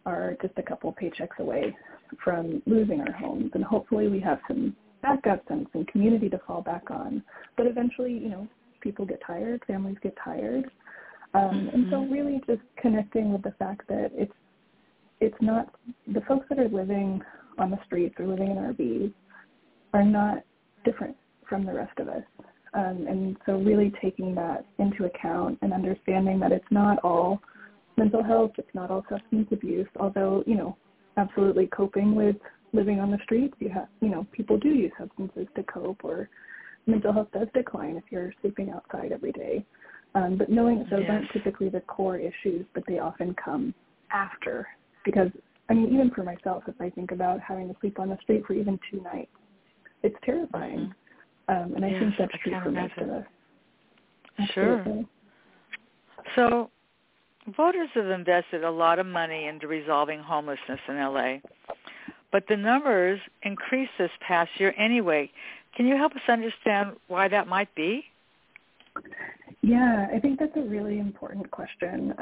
are just a couple paychecks away from losing our homes, and hopefully we have some backups and some community to fall back on. But eventually, you know, people get tired, families get tired, um, mm-hmm. and so mm-hmm. really just connecting with the fact that it's it's not the folks that are living on the streets or living in RVs are not different from the rest of us. Um, and so really taking that into account and understanding that it's not all mental health. It's not all substance abuse, although, you know, absolutely coping with living on the streets. You have, you know, people do use substances to cope or mental health does decline if you're sleeping outside every day. Um, but knowing that those aren't typically the core issues, but they often come after. Because, I mean, even for myself, if I think about having to sleep on the street for even two nights, it's terrifying. Mm-hmm. Um, and I yes, think that's I true for most of us. Absolutely. Sure. So Voters have invested a lot of money into resolving homelessness in LA, but the numbers increased this past year anyway. Can you help us understand why that might be? Yeah, I think that's a really important question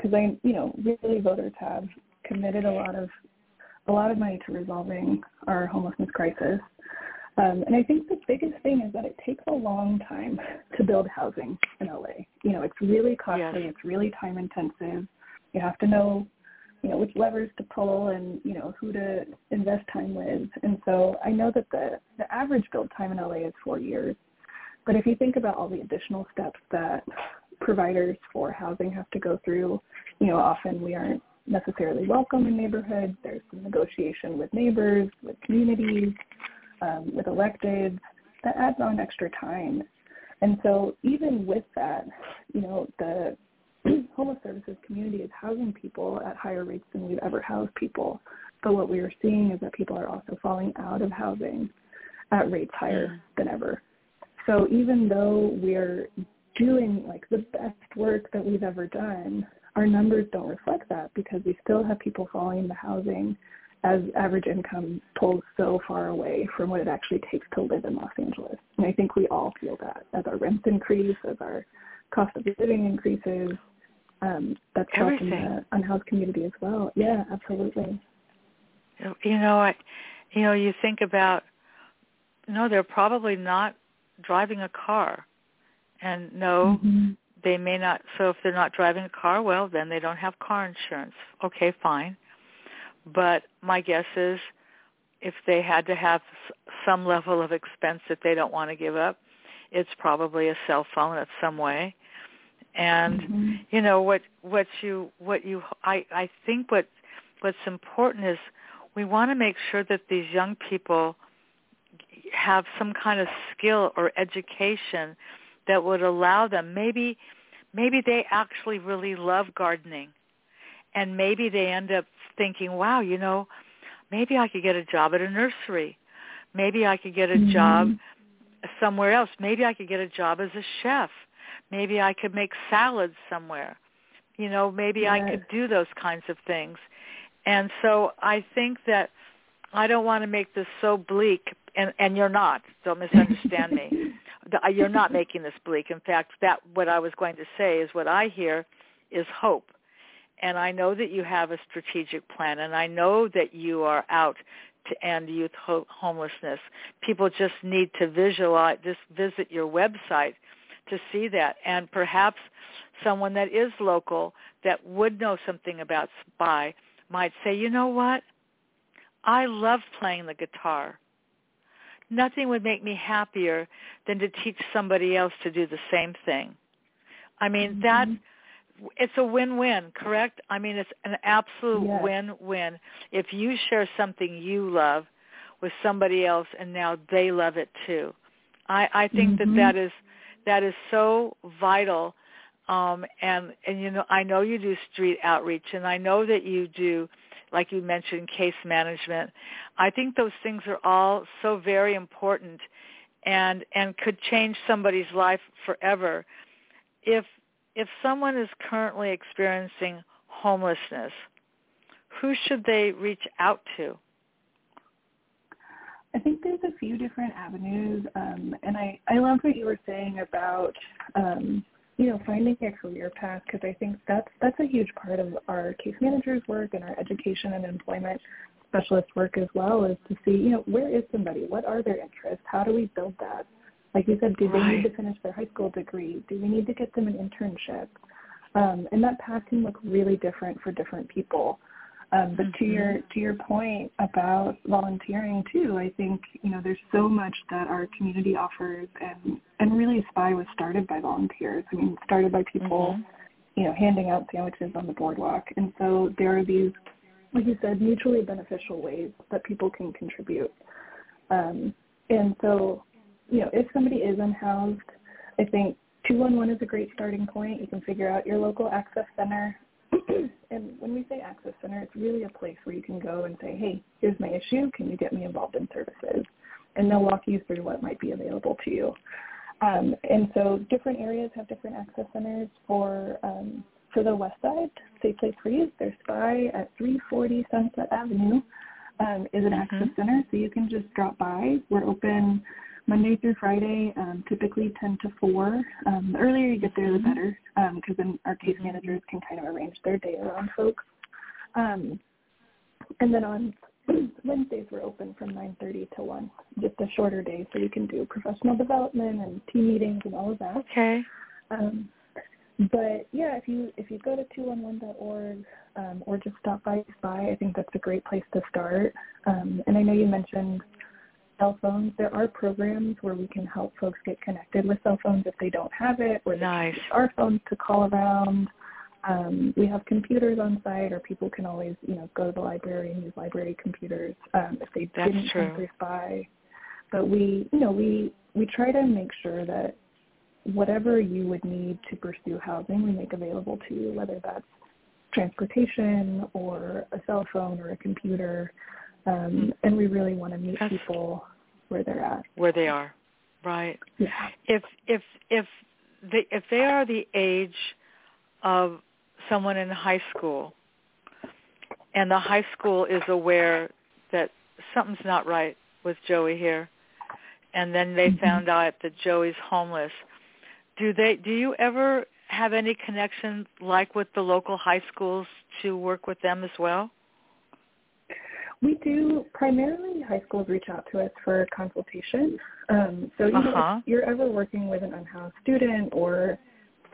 because I, you know, really voters have committed a lot of a lot of money to resolving our homelessness crisis. Um, and I think the biggest thing is that it takes a long time to build housing in LA. You know, it's really costly. Yes. It's really time intensive. You have to know, you know, which levers to pull and you know who to invest time with. And so I know that the the average build time in LA is four years. But if you think about all the additional steps that providers for housing have to go through, you know, often we aren't necessarily welcome in neighborhoods. There's some negotiation with neighbors, with communities um, with electeds, that adds on extra time. And so even with that, you know, the homeless services community is housing people at higher rates than we've ever housed people. But what we are seeing is that people are also falling out of housing at rates higher mm. than ever. So even though we're doing like the best work that we've ever done, our numbers don't reflect that because we still have people falling into housing as average income pulls so far away from what it actually takes to live in Los Angeles. And I think we all feel that as our rents increase, as our cost of living increases. Um, that's Everything. helping the unhoused community as well. Yeah, absolutely. You know, I, you know, you think about, no, they're probably not driving a car, and no, mm-hmm. they may not. So if they're not driving a car, well, then they don't have car insurance. Okay, fine. But my guess is, if they had to have some level of expense that they don't want to give up, it's probably a cell phone in some way. And mm-hmm. you know what what you what you I I think what what's important is we want to make sure that these young people have some kind of skill or education that would allow them maybe maybe they actually really love gardening. And maybe they end up thinking wow you know maybe i could get a job at a nursery. Maybe i could get a mm-hmm. job somewhere else. Maybe i could get a job as a chef. Maybe i could make salads somewhere. You know maybe yes. i could do those kinds of things. And so I think that I don't want to make this so bleak, and, and you're not. Don't misunderstand me. Uh, you're not making this bleak. In fact, that what I was going to say is what I hear is hope. And I know that you have a strategic plan, and I know that you are out to end youth ho- homelessness. People just need to visualize, just visit your website to see that, and perhaps someone that is local that would know something about SPY might say, you know what? I love playing the guitar. Nothing would make me happier than to teach somebody else to do the same thing. I mean, mm-hmm. that it's a win-win, correct? I mean, it's an absolute yes. win-win. If you share something you love with somebody else and now they love it too. I, I think mm-hmm. that that is that is so vital um, and and you know, I know you do street outreach, and I know that you do, like you mentioned, case management. I think those things are all so very important, and and could change somebody's life forever. If if someone is currently experiencing homelessness, who should they reach out to? I think there's a few different avenues, um, and I, I love what you were saying about um, you know, finding a career path because I think that's that's a huge part of our case managers work and our education and employment specialist work as well is to see, you know, where is somebody? What are their interests? How do we build that? Like you said, do they need to finish their high school degree? Do we need to get them an internship? Um, and that path can look really different for different people. Um, but mm-hmm. to your to your point about volunteering too, I think you know there's so much that our community offers, and and really Spy was started by volunteers. I mean, started by people, mm-hmm. you know, handing out sandwiches on the boardwalk, and so there are these, like you said, mutually beneficial ways that people can contribute. Um, and so, you know, if somebody is unhoused, I think 211 is a great starting point. You can figure out your local access center and when we say access center, it's really a place where you can go and say, hey, here's my issue. Can you get me involved in services? And they'll walk you through what might be available to you. Um, and so different areas have different access centers for um, for the west side. Safe Place Freeze, their spy at 340 Sunset Avenue um, is an mm-hmm. access center, so you can just drop by. We're open Monday through Friday, um, typically 10 to 4. Um, the earlier you get there, the better, because um, then our case managers can kind of arrange their day around folks. Um, and then on Wednesdays, we're open from 9.30 to 1, just a shorter day, so you can do professional development and team meetings and all of that. Okay. Um, but yeah, if you if you go to 211.org um, or just stop by Spy, I think that's a great place to start. Um, and I know you mentioned cell phones. There are programs where we can help folks get connected with cell phones if they don't have it, or nice. our phones to call around. Um, we have computers on site, or people can always, you know, go to the library and use library computers um, if they That's didn't true. come through Spy. But we, you know, we we try to make sure that whatever you would need to pursue housing, we make available to you, whether that's transportation or a cell phone or a computer. Um, mm-hmm. and we really want to meet That's people where they're at. Where they are, right? Yeah. If if if they if they are the age of someone in high school and the high school is aware that something's not right with Joey here and then they mm-hmm. found out that Joey's homeless. Do they do you ever have any connection like with the local high schools to work with them as well? We do primarily high schools reach out to us for consultation. Um, so you uh-huh. know, if you're ever working with an unhoused student or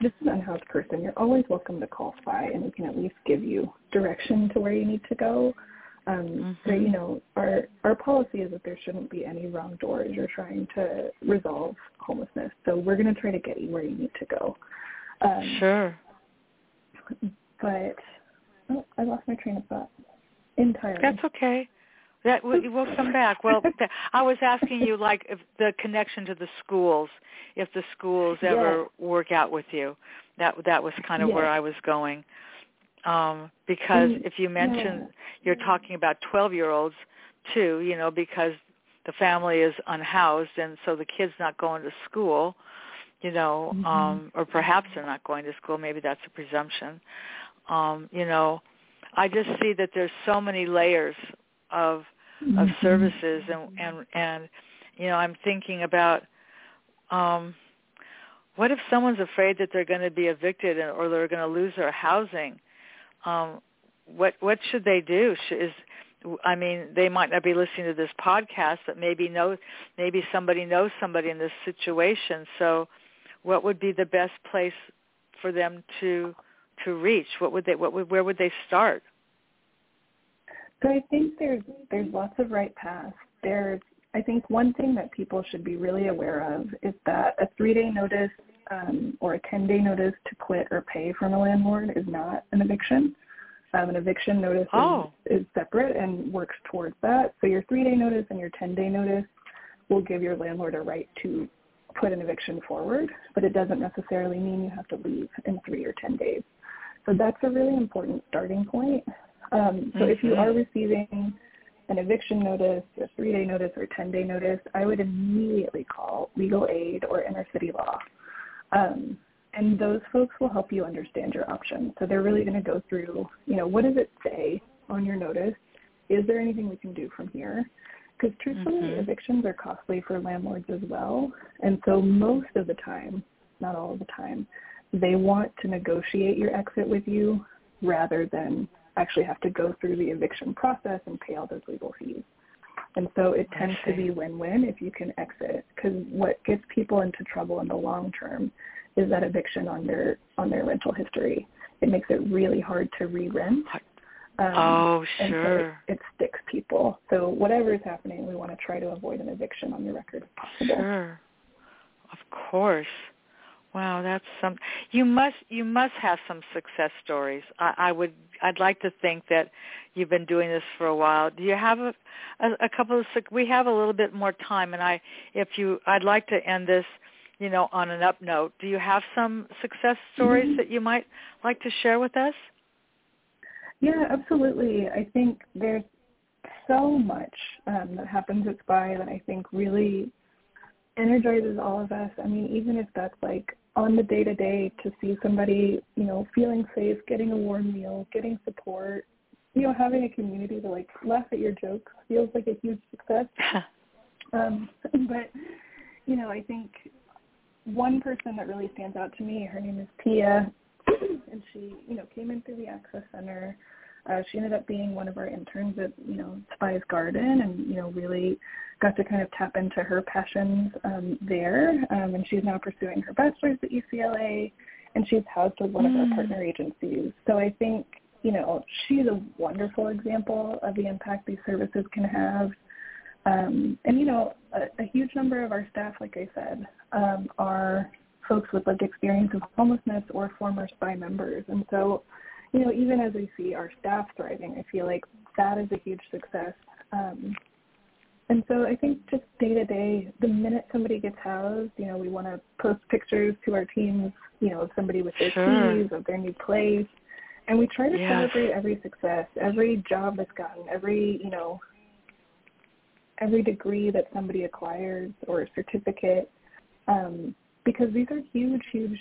just an unhoused person, you're always welcome to call SPY and we can at least give you direction to where you need to go. Um, mm-hmm. So you know, our our policy is that there shouldn't be any wrong doors. You're trying to resolve homelessness, so we're going to try to get you where you need to go. Um, sure. But oh, I lost my train of thought entirely. That's okay. That we'll come back. Well, I was asking you like if the connection to the schools, if the schools ever yes. work out with you. That that was kind of yes. where I was going. Um, because mm, if you mention yeah. you're talking about 12-year-olds too, you know, because the family is unhoused and so the kid's not going to school, you know, mm-hmm. um, or perhaps they're not going to school. Maybe that's a presumption. Um, you know, I just see that there's so many layers of mm-hmm. of services and and and you know I'm thinking about um what if someone's afraid that they're going to be evicted or they're going to lose their housing? Um what what should they do? Is I mean they might not be listening to this podcast but maybe know maybe somebody knows somebody in this situation. So what would be the best place for them to to reach what would they what would where would they start so I think there's there's lots of right paths. There's I think one thing that people should be really aware of is that a three-day notice um, or a 10-day notice to quit or pay from a landlord is not an eviction. Um, an eviction notice oh. is, is separate and works towards that. So your three-day notice and your 10-day notice will give your landlord a right to put an eviction forward, but it doesn't necessarily mean you have to leave in three or 10 days. So that's a really important starting point. Um, so mm-hmm. if you are mm-hmm. receiving an eviction notice, a three-day notice, or a 10-day notice, I would immediately call legal aid or inner city law. Um, and those folks will help you understand your options. So they're really going to go through, you know, what does it say on your notice? Is there anything we can do from here? Because truthfully, mm-hmm. evictions are costly for landlords as well. And so most of the time, not all of the time, they want to negotiate your exit with you rather than actually have to go through the eviction process and pay all those legal fees. And so it tends to be win-win if you can exit because what gets people into trouble in the long term is that eviction on their on their rental history. It makes it really hard to re-rent. Um, oh, sure. And so it, it sticks people. So whatever is happening, we want to try to avoid an eviction on your record if possible. Sure. Of course. Wow, that's some. You must you must have some success stories. I, I would I'd like to think that you've been doing this for a while. Do you have a, a, a couple of? We have a little bit more time, and I if you I'd like to end this, you know, on an up note. Do you have some success stories mm-hmm. that you might like to share with us? Yeah, absolutely. I think there's so much um, that happens at SPY that I think really energizes all of us. I mean, even if that's like on the day to day to see somebody, you know, feeling safe, getting a warm meal, getting support, you know, having a community to like laugh at your jokes feels like a huge success. um, but you know, I think one person that really stands out to me, her name is Tia, and she, you know, came in through the Access Center uh, she ended up being one of our interns at you know Spy's Garden, and you know really got to kind of tap into her passions um, there. Um, and she's now pursuing her bachelor's at UCLA, and she's housed with one mm. of our partner agencies. So I think you know she's a wonderful example of the impact these services can have. Um, and you know, a, a huge number of our staff, like I said, um, are folks with lived experience of homelessness or former SPY members. And so you know, even as we see our staff thriving, I feel like that is a huge success. Um, and so I think just day to day, the minute somebody gets housed, you know, we want to post pictures to our teams, you know, of somebody with their sure. keys, of their new place. And we try to yes. celebrate every success, every job that's gotten, every, you know, every degree that somebody acquires or a certificate, um, because these are huge, huge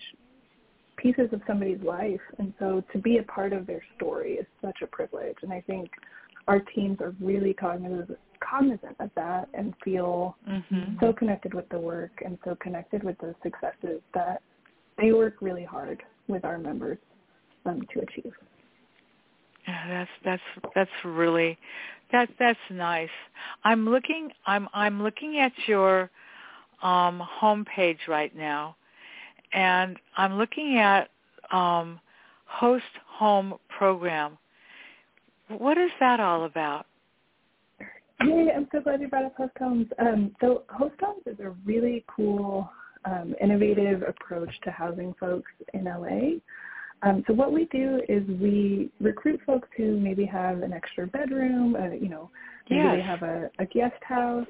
pieces of somebody's life, and so to be a part of their story is such a privilege. And I think our teams are really cognizant cognizant of that and feel mm-hmm. so connected with the work and so connected with the successes that they work really hard with our members um, to achieve. Yeah, that's that's that's really that that's nice. I'm looking I'm I'm looking at your um homepage right now and I'm looking at um host home program. What is that all about? Yeah, I'm so glad you brought up host homes. Um, so host homes is a really cool, um, innovative approach to housing folks in LA. Um, so what we do is we recruit folks who maybe have an extra bedroom, uh, you know, maybe yes. they have a, a guest house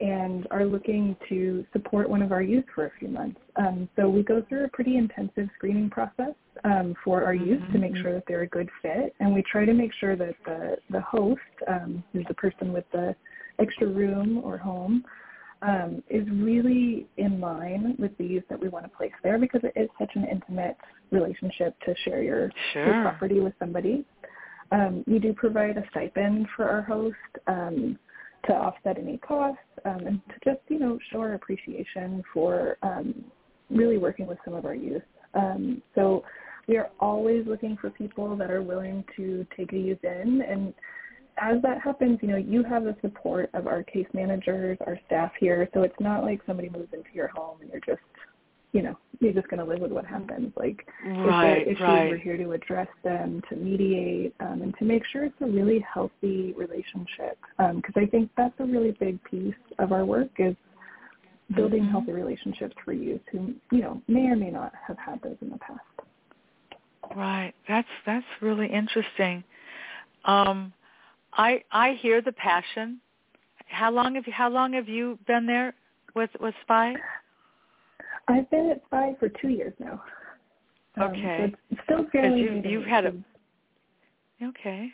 and are looking to support one of our youth for a few months. Um, so we go through a pretty intensive screening process um, for our youth mm-hmm. to make mm-hmm. sure that they're a good fit, and we try to make sure that the the host, um, who's the person with the extra room or home, um, is really in line with the youth that we want to place there because it is such an intimate relationship to share your, sure. your property with somebody. Um, we do provide a stipend for our host um, to offset any costs um, and to just, you know, show our appreciation for um, really working with some of our youth. Um, so we are always looking for people that are willing to take a youth in and as that happens, you know, you have the support of our case managers, our staff here. So it's not like somebody moves into your home and you're just, you know, you're just going to live with what happens. Like right, if there are issues, right. we're here to address them, to mediate, um, and to make sure it's a really healthy relationship. Because um, I think that's a really big piece of our work is building mm-hmm. healthy relationships for youth who, you know, may or may not have had those in the past. Right. That's that's really interesting. Um, I I hear the passion. How long have you How long have you been there with with Spy? I've been at Spy for two years now. Um, okay. So it's still fairly. You, you've had a. Okay.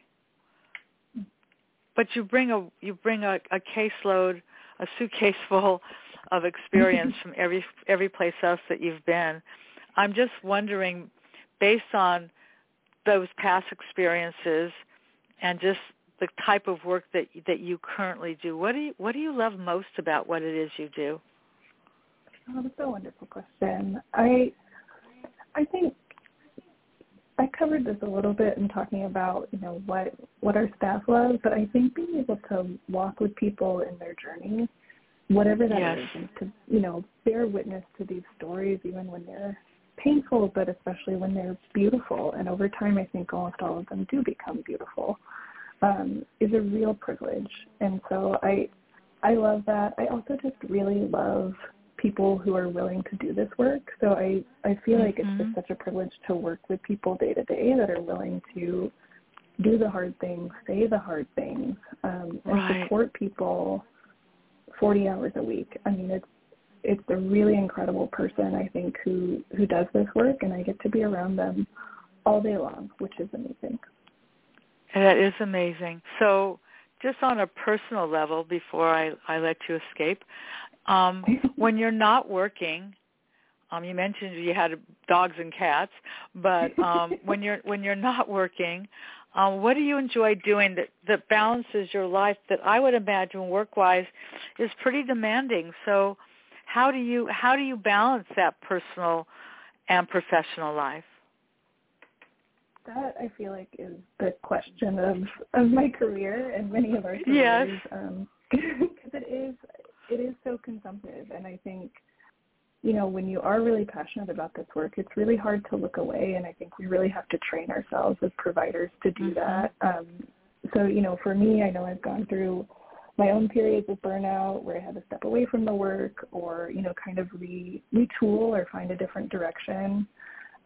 But you bring a you bring a, a caseload, a suitcase full of experience from every every place else that you've been. I'm just wondering, based on those past experiences and just the type of work that that you currently do. What do you what do you love most about what it is you do? Oh, that's a wonderful question. I I think I covered this a little bit in talking about you know what what our staff loves, but I think being able to walk with people in their journey, whatever that yes. is, and to you know bear witness to these stories, even when they're painful, but especially when they're beautiful. And over time, I think almost all of them do become beautiful um, is a real privilege. And so I I love that. I also just really love people who are willing to do this work. So I I feel like mm-hmm. it's just such a privilege to work with people day to day that are willing to do the hard things, say the hard things, um, and right. support people 40 hours a week. I mean, it's it's a really incredible person I think who who does this work, and I get to be around them all day long, which is amazing. That is amazing. So just on a personal level, before I, I let you escape, um, when you're not working, um, you mentioned you had dogs and cats, but um, when you're when you're not working, um, what do you enjoy doing that that balances your life? That I would imagine work-wise is pretty demanding. So, how do you how do you balance that personal and professional life? that I feel like is the question of of my career and many of our careers. Yes. Um, because it is it is so consumptive, and I think you know when you are really passionate about this work, it's really hard to look away, and I think we really have to train ourselves as providers to do mm-hmm. that. Um, so you know, for me, I know I've gone through my own periods of burnout where I had to step away from the work or, you know, kind of re retool or find a different direction.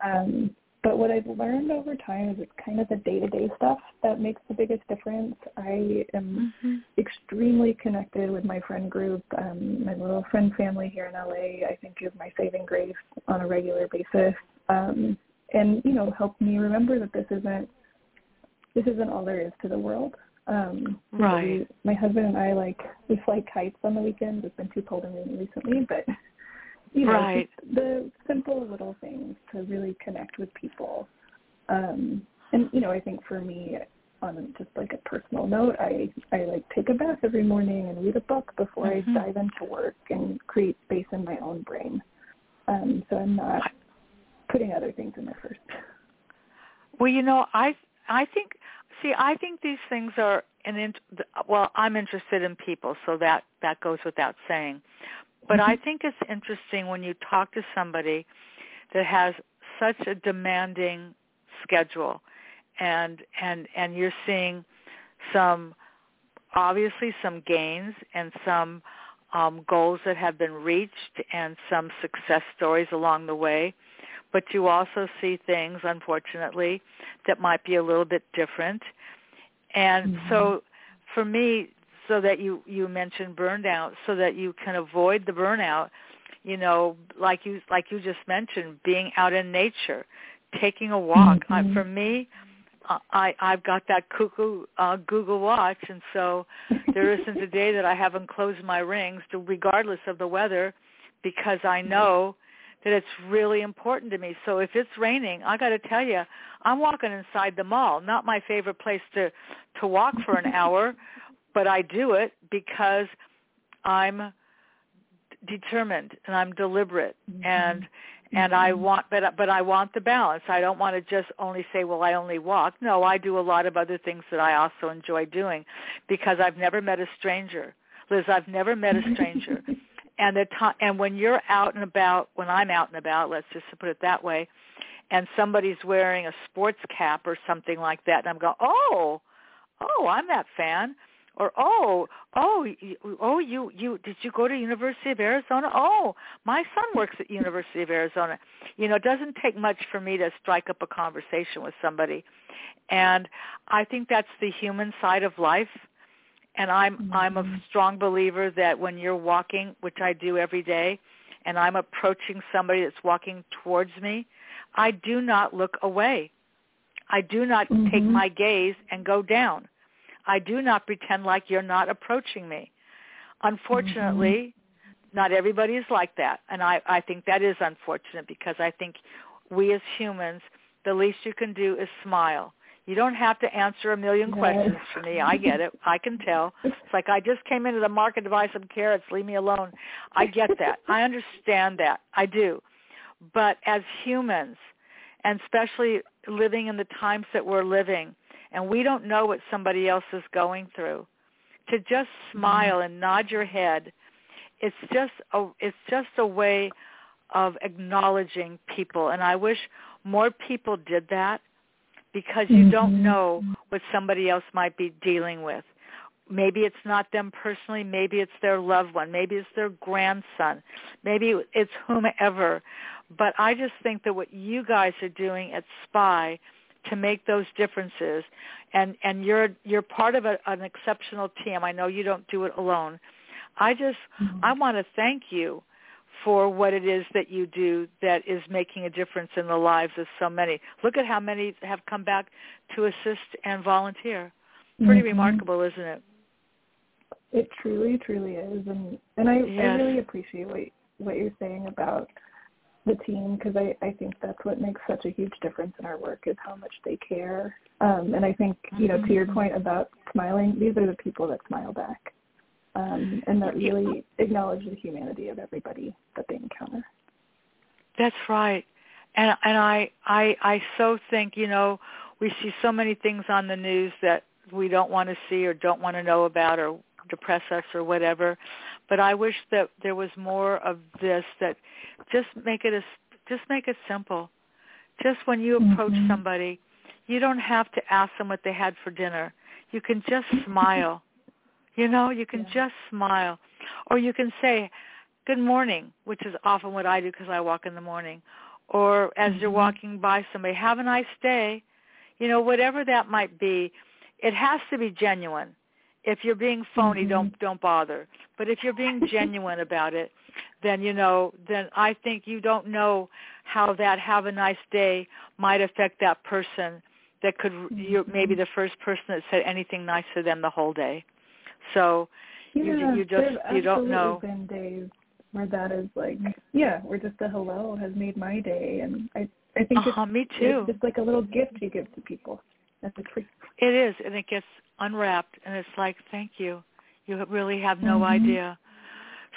Um, but what I've learned over time is it's kind of the day-to-day stuff that makes the biggest difference. I am mm-hmm. extremely connected with my friend group. Um, my little friend family here in LA, I think, is my saving grace on a regular basis. Um, and you know, help me remember that this isn't this isn't all there is to the world. Um, right. We, my husband and I like we fly kites on the weekends. It's been too cold and rainy recently, but you know, right. the simple little things to really connect with people. Um, and you know, I think for me, on just like a personal note, I I like take a bath every morning and read a book before mm-hmm. I dive into work and create space in my own brain. Um, so I'm not putting other things in there first. Well, you know, I I think see, I think these things are an int- well, I'm interested in people, so that that goes without saying. But mm-hmm. I think it's interesting when you talk to somebody that has such a demanding schedule and and and you're seeing some obviously some gains and some um, goals that have been reached and some success stories along the way. But you also see things, unfortunately, that might be a little bit different. And mm-hmm. so for me, so that you, you mentioned burnout, so that you can avoid the burnout, you know, like you like you just mentioned, being out in nature, taking a walk. Mm-hmm. Uh, for me, I I've got that cuckoo uh, Google Watch, and so there isn't a day that I haven't closed my rings, to, regardless of the weather, because I know that it's really important to me. So if it's raining, I got to tell you, I'm walking inside the mall. Not my favorite place to to walk for an hour, but I do it because I'm determined and I'm deliberate mm-hmm. and and I mm-hmm. want but but I want the balance. I don't want to just only say, well, I only walk. No, I do a lot of other things that I also enjoy doing because I've never met a stranger. Liz, I've never met a stranger. and the time and when you're out and about, when I'm out and about, let's just put it that way, and somebody's wearing a sports cap or something like that and I'm going, "Oh, oh, I'm that fan." Or oh oh oh you you did you go to University of Arizona? Oh, my son works at University of Arizona. You know, it doesn't take much for me to strike up a conversation with somebody. And I think that's the human side of life. And I'm mm-hmm. I'm a strong believer that when you're walking, which I do every day, and I'm approaching somebody that's walking towards me, I do not look away. I do not mm-hmm. take my gaze and go down. I do not pretend like you're not approaching me. Unfortunately, mm-hmm. not everybody is like that. And I, I think that is unfortunate because I think we as humans, the least you can do is smile. You don't have to answer a million questions for me. I get it. I can tell. It's like I just came into the market to buy some carrots. Leave me alone. I get that. I understand that. I do. But as humans, and especially living in the times that we're living, and we don't know what somebody else is going through. To just smile mm-hmm. and nod your head, it's just a it's just a way of acknowledging people and I wish more people did that because you mm-hmm. don't know what somebody else might be dealing with. Maybe it's not them personally, maybe it's their loved one, maybe it's their grandson, maybe it's whomever. But I just think that what you guys are doing at SPY to make those differences. And and you're you're part of a, an exceptional team. I know you don't do it alone. I just mm-hmm. i want to thank you for what it is that you do that is making a difference in the lives of so many. Look at how many have come back to assist and volunteer. Pretty mm-hmm. remarkable isn't it? It truly truly is. And and i yes. i really appreciate what what you're saying about the team because I, I think that's what makes such a huge difference in our work is how much they care. Um, and I think, you know, to your mm-hmm. point about smiling, these are the people that smile back um, and that really acknowledge the humanity of everybody that they encounter. That's right. And and I, I I so think, you know, we see so many things on the news that we don't want to see or don't want to know about or depress us or whatever. But I wish that there was more of this that just make it a, just make it simple. Just when you approach mm-hmm. somebody, you don't have to ask them what they had for dinner. You can just smile. You know, you can yeah. just smile. Or you can say, good morning, which is often what I do because I walk in the morning. Or as mm-hmm. you're walking by somebody, have a nice day. You know, whatever that might be, it has to be genuine. If you're being phony, mm-hmm. don't don't bother. But if you're being genuine about it, then you know, then I think you don't know how that have a nice day might affect that person that could mm-hmm. you're maybe the first person that said anything nice to them the whole day. So yeah, you you just you don't know. Been days where that is like, yeah, where just a hello has made my day, and I I think uh-huh, it's, me too. it's just like a little gift you give to people. That's a treat. It is, and it gets unwrapped, and it's like, thank you. You really have no mm-hmm. idea.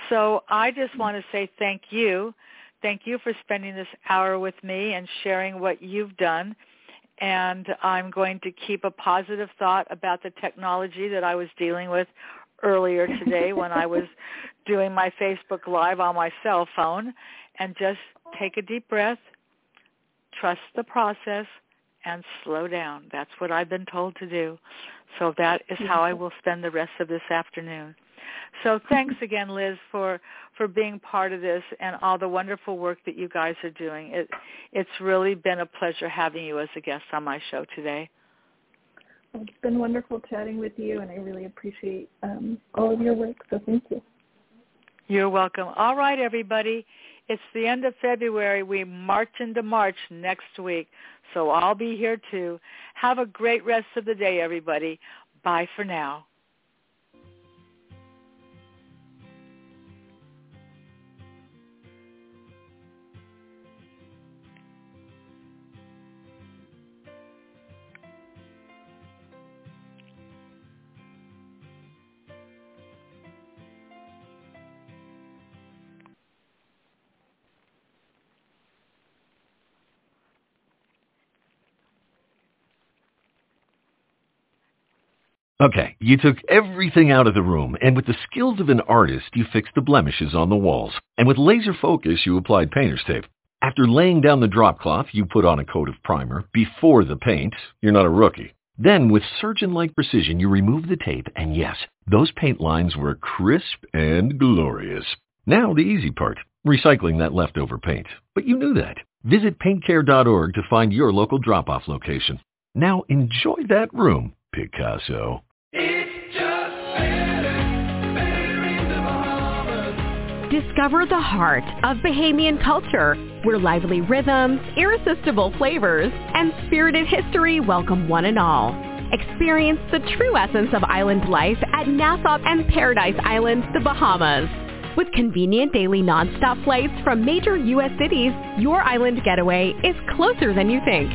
So I just want to say thank you. Thank you for spending this hour with me and sharing what you've done. And I'm going to keep a positive thought about the technology that I was dealing with earlier today when I was doing my Facebook Live on my cell phone and just take a deep breath, trust the process, and slow down. That's what I've been told to do. So that is how I will spend the rest of this afternoon. So thanks again, Liz, for for being part of this and all the wonderful work that you guys are doing. It it's really been a pleasure having you as a guest on my show today. It's been wonderful chatting with you, and I really appreciate um, all of your work. So thank you. You're welcome. All right, everybody. It's the end of February. We march into March next week. So I'll be here too. Have a great rest of the day, everybody. Bye for now. Okay, you took everything out of the room, and with the skills of an artist, you fixed the blemishes on the walls. And with laser focus, you applied painter's tape. After laying down the drop cloth, you put on a coat of primer before the paint. You're not a rookie. Then, with surgeon-like precision, you removed the tape, and yes, those paint lines were crisp and glorious. Now the easy part, recycling that leftover paint. But you knew that. Visit paintcare.org to find your local drop-off location. Now enjoy that room, Picasso. Discover the heart of Bahamian culture, where lively rhythms, irresistible flavors, and spirited history welcome one and all. Experience the true essence of island life at Nassau and Paradise Island, the Bahamas. With convenient daily nonstop flights from major U.S. cities, your island getaway is closer than you think.